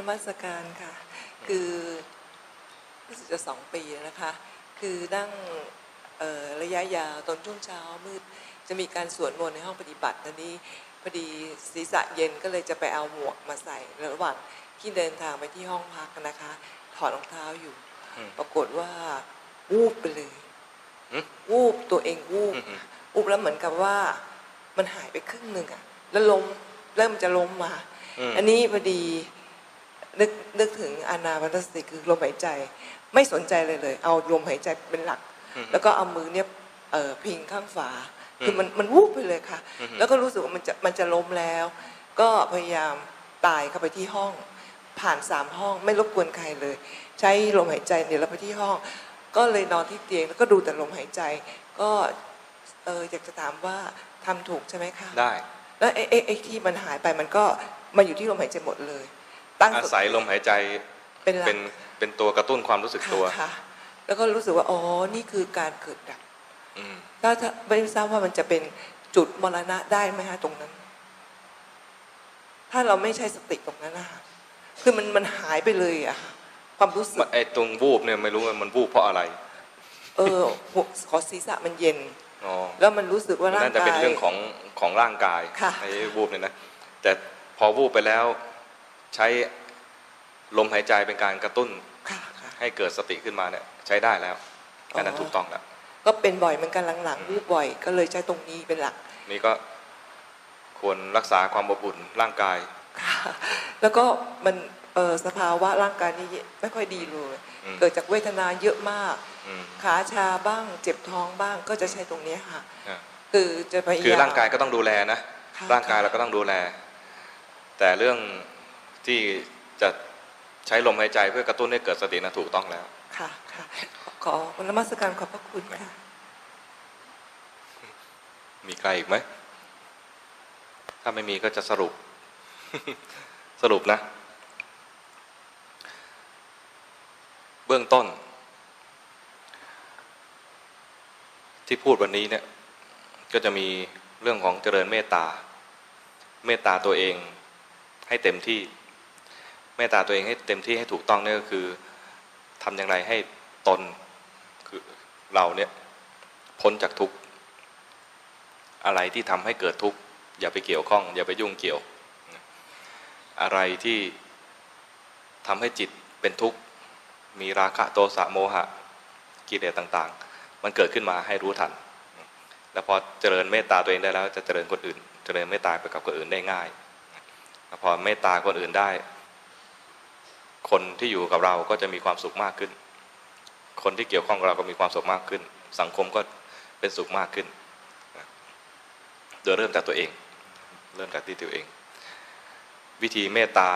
นมัสการค่ะ คือรู้สึกจะสองปีแล้วนะคะ คือนั่งเอ่อระยะยาวตอนช่วงเช้ามืด จะมีการสวดมนต์ในห้องปฏิบัติตอนนี้พอดีศีรษะเย็นก็เลยจะไปเอาหมวกมาใส่ระหว่างที่เดินทางไปที่ห้องพักนะคะ ถอดรองเท้าอยู่อืมปรากฏว่าวูบไปเลยอืมวูบตัวเองวูบอืมอืมวูบแล้วเหมือนกับว่ามันหายไปครึ่งหนึ่งอะแล้วล้มเริ่มจะล้มมาอืมอันนี้พอดี นึกนึกถึงอานาวันสติคือลมหายใจ ไม่สนใจเลยเลย เอาลมหายใจเป็นหลักอืมแล้วก็เอามือเนี่ยเอ่อพิงข้างฝาอืมคือมันมันวูบไปเลยค่ะอืมแล้วก็รู้สึกว่ามันจะมันจะล้มแล้ว ก็พยายามตายเข้าไปที่ห้อง ผ่านสามห้องไม่รบกวนใครเลย ใช้ลมหายใจเนี่ยแล้วไปที่ห้อง ก็เลยนอนที่เตียงแล้วก็ดูแต่ลมหายใจ ก็เอออยากจะถามว่าทำถูกใช่ไหมคะได้ แล้วไอ้ไอ้ไอ้ที่มันหายไปมันก็มาอยู่ที่ลมหายใจหมดเลย ตั้งอาศัยลมหายใจเป็นหลักเป็นเป็นตัวกระตุ้นความรู้สึกค่ะตัวค่ะแล้วก็รู้สึกว่าอ๋อนี่คือการเกิดดับอืมถ้าถ้าไม่ทราบว่ามันจะเป็นจุดมรณะได้ไหมฮะตรงนั้น ถ้าเราไม่ใช้สติตรงนั้นนะคะคือมันมันหายไปเลยอะค่ะความรู้สึกไอ้ตรงวูบเนี่ยไม่รู้ว่ามันวูบเพราะอะไร เออหัวขอศีรษะมันเย็นอ๋อแล้วมันรู้สึกว่าร่างน่าจะกาเป็นยเรื่องของของร่างกายค่ะไอ้วูบเนี่ยนะแต่พอวูบไปแล้ว ใช้ลมหายใจเป็นการกระตุ้นค่ะค่ะให้เกิดสติขึ้นมาเนี่ยใช้ได้แล้วแค่นั้นอ๋อถูกต้องแล้วก็เป็นบ่อยเหมือนกันหลังๆวูบบ่อย ก็เลยใช้ตรงนี้เป็นหลัก นี่ก็ควรรักษาความอบอุ่นร่างกายค่ะแล้วก็มันเออสภาวะร่างกายนี่ไม่ค่อยดีเลยอืมเกิดจากเวทนาเยอะมากอืมขาชาบ้าง เจ็บท้องบ้างก็จะใช้ตรงเนี้ยค่ะอะ คือจะพยายามคือร่างกายก็ต้องดูแลนะค่ะร่างกายเราก็ต้องดูแล แต่เรื่อง ที่จะใช้ลมหายใจเพื่อกระตุ้นให้เกิดสตินะถูกต้องแล้ว ค่ะค่ะขอขอนมัสการขอบพระคุณค่ะ มีใครอีกไหม ถ้าไม่มีก็จะสรุป สรุปนะ เบื้องต้น ที่พูดวันนี้เนี่ย ก็จะมีเรื่องของเจริญเมตตา เมตตาตัวเองให้เต็มที่เมตตาตัวเองให้เต็มที่ให้ถูกต้องเนี่ยก็คือทำอย่างไรให้ตนคือเราเนี่ยพ้นจากทุกข์อะไรที่ทำให้เกิดทุกข์อย่าไปเกี่ยวข้อง อย่าไปยุ่งเกี่ยว อะไรที่ทำให้จิตเป็นทุกข์มีราคะโทสะโมหะกิเลสต่างๆ มันเกิดขึ้นมาให้รู้ทัน แล้วพอเจริญเมตตาตัวเองได้แล้วจะเจริญคนอื่น เจริญเมตตาไปกับคนอื่นได้ง่ายแล้วพอเมตตาคนอื่นได้ คนที่อยู่กับเราก็จะมีความสุขมากขึ้น คนที่เกี่ยวข้องกับเราก็มีความสุขมากขึ้น สังคมก็เป็นสุขมากขึ้น โดยเริ่มจากตัวเอง เริ่มจากที่ตัวเอง วิธีเมตตา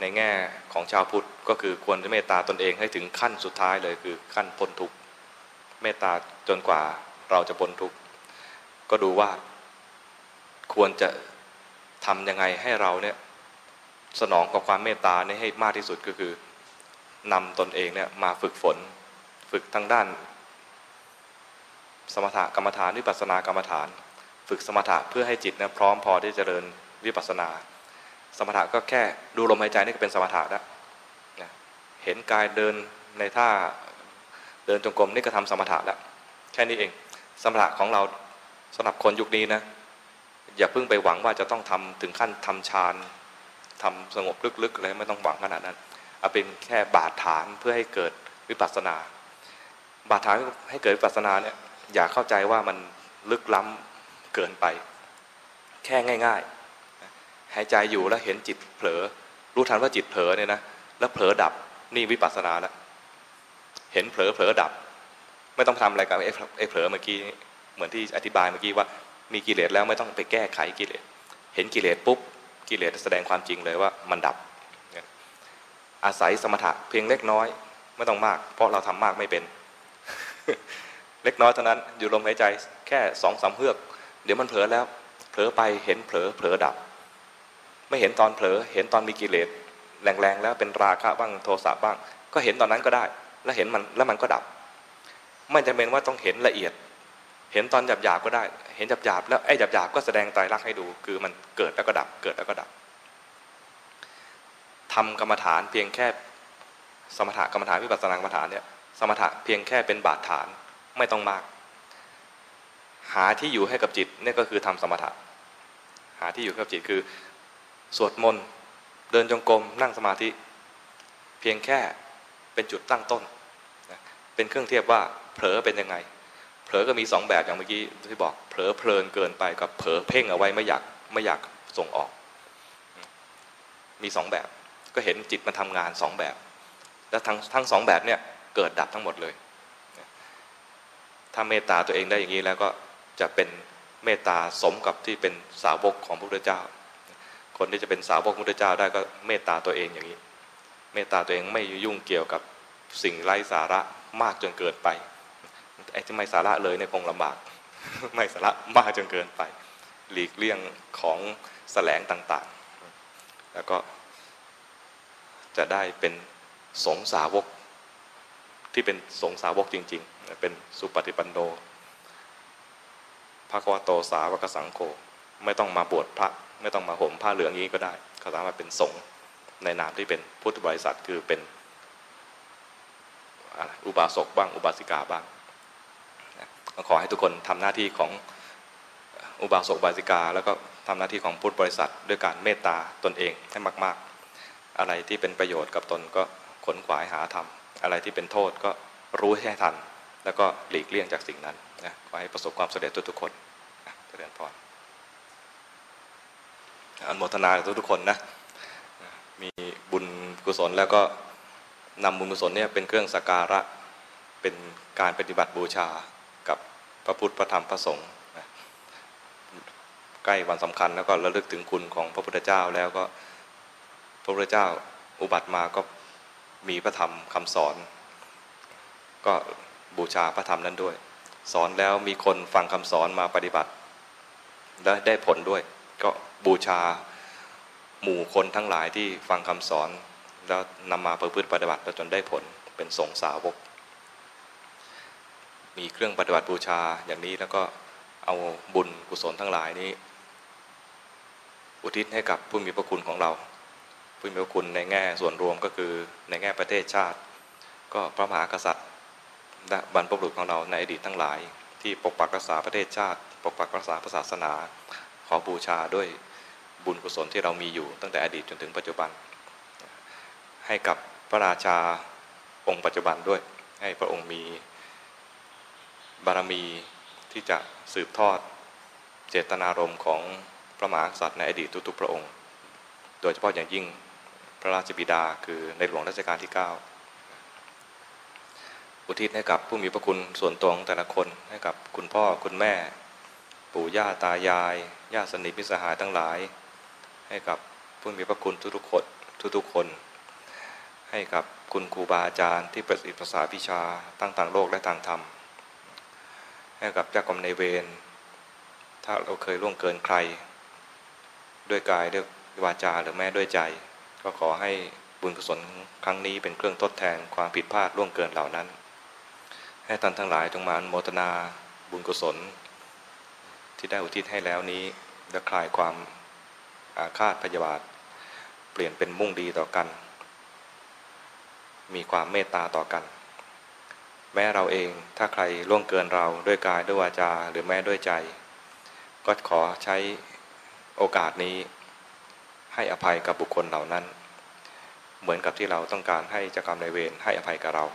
ในแง่ของชาวพุทธก็คือควรจะเมตตาตนเองให้ถึงขั้นสุดท้ายเลยคือขั้นพ้นทุกข์เมตตาจนกว่าเราจะพ้นทุกข์ก็ดูว่าควรจะทำยังไงให้เราเนี่ย สนองกับความเมตตานี่ให้มากที่สุดก็คือนำตนเองเนี่ยมาฝึกฝน ฝึกทั้งด้าน สมถกรรมฐานวิปัสสนากรรมฐาน ฝึกสมถะเพื่อให้จิตเนี่ยพร้อมพอที่จะเจริญวิปัสสนา สมถะก็แค่ดูลมหายใจนี่ก็เป็นสมถะแล้วนะเห็นกายเดินในท่าเดินจงกรมนี่ก็ทำสมถะแล้วแค่นี้เองสมถะของเราสำหรับคนยุคนี้นะอย่าเพิ่งไปหวังว่าจะต้องทำถึงขั้นทำฌาน ทำสงบลึกๆอะไรไม่ต้องหวังขนาดนั้นเอาเป็นแค่บาดฐานเพื่อให้เกิดวิปัสสนา บาดฐานให้เกิดวิปัสสนาเนี่ยอย่าเข้าใจว่ามันลึกล้ำเกินไป แค่ง่ายๆหายใจอยู่แล้วเห็นจิตเผลอ รู้ทันว่าจิตเผลอเนี่ยนะแล้วเผลอดับนี่วิปัสสนาแล้วเห็นเผลอเผลอดับ ไม่ต้องทำอะไรกับไอ้เผลอเมื่อกี้เหมือนที่อธิบายเมื่อกี้ว่า มีกิเลสแล้วไม่ต้องไปแก้ไขกิเลสเห็นกิเลสปุ๊บ กิเลสแสดงความจริงเลยว่ามันดับ อาศัยสมถะเพียงเล็กน้อยไม่ต้องมาก เพราะเราทำมากไม่เป็น เล็กน้อยเท่านั้นอยู่ลมหายใจแค่สองสามเฮือก เดี๋ยวมันเผลอแล้ว เผลอไปเห็นเผลอเผลอดับ ไม่เห็นตอนเผลอเห็นตอนมีกิเลสแรงๆแล้วเป็นราคะบ้างโทสะบ้าง ก็เห็นตอนนั้นก็ได้ แล้วเห็นมันแล้วมันก็ดับ ไม่จำเป็นว่าต้องเห็นละเอียด เห็นตอนหยาบๆก็ได้ เห็นหยาบๆแล้วไอ้หยาบๆก็แสดงไตรลักษณ์ให้ดู คือมันเกิดแล้วก็ดับ เกิดแล้วก็ดับทำกรรมฐานเพียงแค่สมถะกรรมฐานวิปัสสนากรรมฐานเนี่ยสมถะเพียงแค่เป็นบาดฐานไม่ต้องมาก หาที่อยู่ให้กับจิตเนี่ยก็คือทำสมถะ หาที่อยู่ให้กับจิตคือ สวดมนต์เดินจงกรมนั่งสมาธิ เพียงแค่เป็นจุดตั้งต้น เป็นเครื่องเทียบว่าเผลอเป็นยังไง เผลอก็มีสองแบบอย่างเมื่อกี้ที่บอกเผลอเพลินเกินไปกับเผลอเพ่งเอาไว้ไม่อยากไม่อยากส่งออก มีสองแบบ ก็เห็นจิตมันทำงานสองแบบ แล้วทั้งทั้งสองแบบเนี่ยเกิดดับทั้งหมดเลย ถ้าเมตตาตัวเองได้อย่างนี้แล้วก็จะเป็นเมตตาสมกับที่เป็นสาวกของพระพุทธเจ้า คนที่จะเป็นสาวกพระพุทธเจ้าได้ก็เมตตาตัวเองอย่างนี้ เมตตาตัวเองไม่ยุ่งเกี่ยวกับสิ่งไร้สาระมากจนเกินไป ไอ้ที่ไม่สาระเลยเนี่ยคงลำบาก ไม่สาระมากจนเกินไป หลีกเลี่ยงของแสลงต่างๆ แล้วก็จะได้เป็นสงสาวกที่เป็นสงสาวกจริง ๆ เป็นสุปฏิปันโนภะควโตสาวกสังโฆไม่ต้องมาบวชพระ ไม่ต้องมาห่มผ้าเหลืองอย่างนี้ก็ได้เขาสามารถเป็นสงฆ์ในนามที่เป็นพุทธบริษัทคือเป็นอุบาสกบ้าง อุบาสิกาบ้าง ขอให้ทุกคนทำหน้าที่ของอุบาสกบาสิกา แล้วก็ทำหน้าที่ของพุทธบริษัท ด้วยการเมตตาตนเองให้มาก ๆ อะไรที่เป็นประโยชน์กับตนก็ขนขวายหาทำอะไรที่เป็นโทษก็รู้ให้ทัน แล้วก็หลีกเลี่ยงจากสิ่งนั้นนะขอให้ประสบความสำเร็จทุกๆคนนะเจริญพรอนุโมทนาทุกๆคนนะมีบุญกุศลแล้วก็นำบุญกุศลเนี่ยเป็นเครื่องสักการะเป็นการปฏิบัติบูชา พระพุทธพระธรรมพระสงฆ์ใกล้วันสำคัญแล้วก็ระลึกถึงคุณของพระพุทธเจ้าแล้วก็พระพุทธเจ้าอุบัติมาก็มีพระธรรมคำสอน ก็บูชาพระธรรมนั้นด้วย สอนแล้วมีคนฟังคำสอนมาปฏิบัติ และได้ผลด้วย ก็บูชาหมู่คนทั้งหลายที่ฟังคำสอน แล้วนำมาประพฤติปฏิบัติจนได้ผลเป็นสงสาวก มีเครื่องปฏิบัติบูชาอย่างนี้แล้วก็เอาบุญกุศลทั้งหลายนี้ อุทิศให้กับผู้มีพระคุณของเรา ผู้มีพระคุณในแง่ส่วนรวมก็คือในแง่ประเทศชาติ ก็พระมหากษัตริย์และบรรพบุรุษของเราในอดีตทั้งหลาย ที่ปกปักรักษาประเทศชาติ ปกปักรักษาศาสนา ขอบูชาด้วยบุญกุศลที่เรามีอยู่ตั้งแต่อดีตจนถึงปัจจุบัน ให้กับพระราชาองค์ปัจจุบันด้วยให้พระองค์มี บารมีที่จะสืบทอดเจตนารมณ์ของพระมหากษัตริย์ในอดีตทุกๆพระองค์ โดยเฉพาะอย่างยิ่งพระราชบิดาคือในหลวงรัชกาลที่ 9 อุทิศให้กับผู้มีพระคุณส่วนตัวของแต่ละคนให้กับคุณพ่อคุณแม่ ปู่ย่าตายายญาติสนิทมิสหายทั้งหลาย ให้กับผู้มีพระคุณทุกๆคนทุกๆคน ให้กับคุณครูบาอาจารย์ที่ประสิทธิ์ภาษาพิชาตั้งทางโลกและทางธรรม ให้กับเจ้ากรรมนายเวร ถ้าเราเคยล่วงเกินใคร ด้วยกายด้วยวาจาหรือแม้ด้วยใจ ก็ขอให้บุญกุศลครั้งนี้เป็นเครื่องทดแทนความผิดพลาดล่วงเกินเหล่านั้น ให้ท่านทั้งหลายจงมาอนุโมทนาบุญกุศล ที่ได้อุทิศให้แล้วนี้และคลายความอาฆาตพยาบาท เปลี่ยนเป็นมุ่งดีต่อกัน มีความเมตตาต่อกัน แม้เราเองถ้าใครล่วงเกินเราด้วยกายด้วยวาจาหรือแม้ด้วยใจ ก็ขอใช้โอกาสนี้ ให้อภัยกับบุคคลเหล่านั้น เหมือนกับที่เราต้องการให้เจ้ากรรมนายเวรให้อภัยกับเรา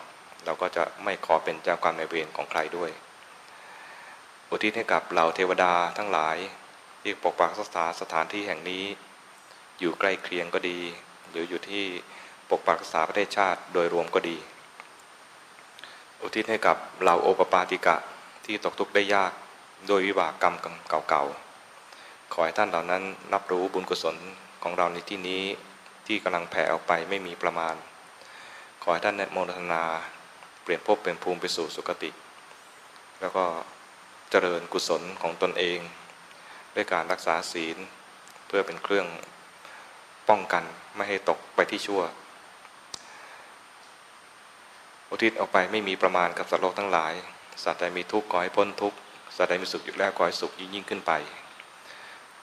เราก็จะไม่ขอเป็นเจ้ากรรมนายเวรของใครด้วย อุทิศให้กับเหล่าเทวดาทั้งหลายที่ปกปักรักษาสถานที่แห่งนี้ อยู่ใกล้เคียงก็ดี หรืออยู่ที่ปกปักรักษาประเทศชาติโดยรวมก็ดี อุทิศให้กับเหล่าโอปปาติกะที่ตกทุกข์ได้ยากโดยวิบากกรรมเก่าๆ ขอให้ท่านเหล่านั้นรับรู้บุญกุศลของเราในที่นี้ที่กำลังแผ่ออกไปไม่มีประมาณ ขอให้ท่านโมทนาเปลี่ยนภพเป็นภูมิไปสู่สุคติ แล้วก็เจริญกุศลของตนเอง ด้วยการรักษาศีลเพื่อเป็นเครื่องป้องกันไม่ให้ตกไปที่ชั่ว อุทิศออกไปไม่มีประมาณกับสัตว์โลกทั้งหลาย สัตว์ใดมีทุกข์ขอให้พ้นทุกข์ สัตว์ใดมีสุขอยู่แล้วขอให้สุขยิ่งยิ่งขึ้นไป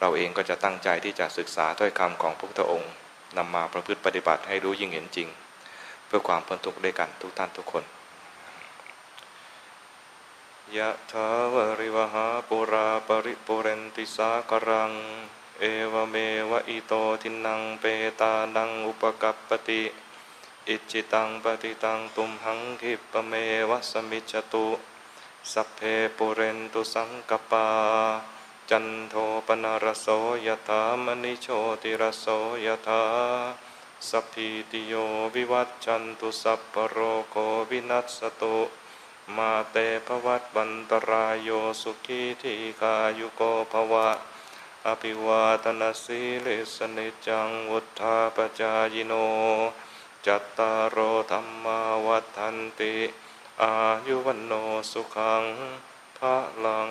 เราเองก็จะตั้งใจที่จะศึกษาถ้อยคำของพระพุทธองค์นำมาประพฤติปฏิบัติให้รู้ยิ่งเห็นจริง เพื่อความพ้นทุกข์ด้วยกันทุกท่านทุกคนยะถา วาริวะหาปูรา ปะริปูเรนติสาคะรัง เอวะเมวะอิโตทินนังเปตานังอุปะกัปปะติ อิจฉิตังปัตถิตังตุมหัง ขิปปะเมวะ สะมิชฌะตุสัพเพปูเรนตุสังกัปปา จันโทปัณณะระโส ยะถา มะณิโชติระโส ยะถาสัพพีติโยวิวัชชันตุสัพพะโรโควินัสตุมาเตภวัตวันตรายโยสุขีทีคายุโกภวะ อภิวาทนาสีลิสนิจจังวุธาปจายโน จัตตารโอธรรมาวัฏันติ อายุวันโนสุขังพระลัง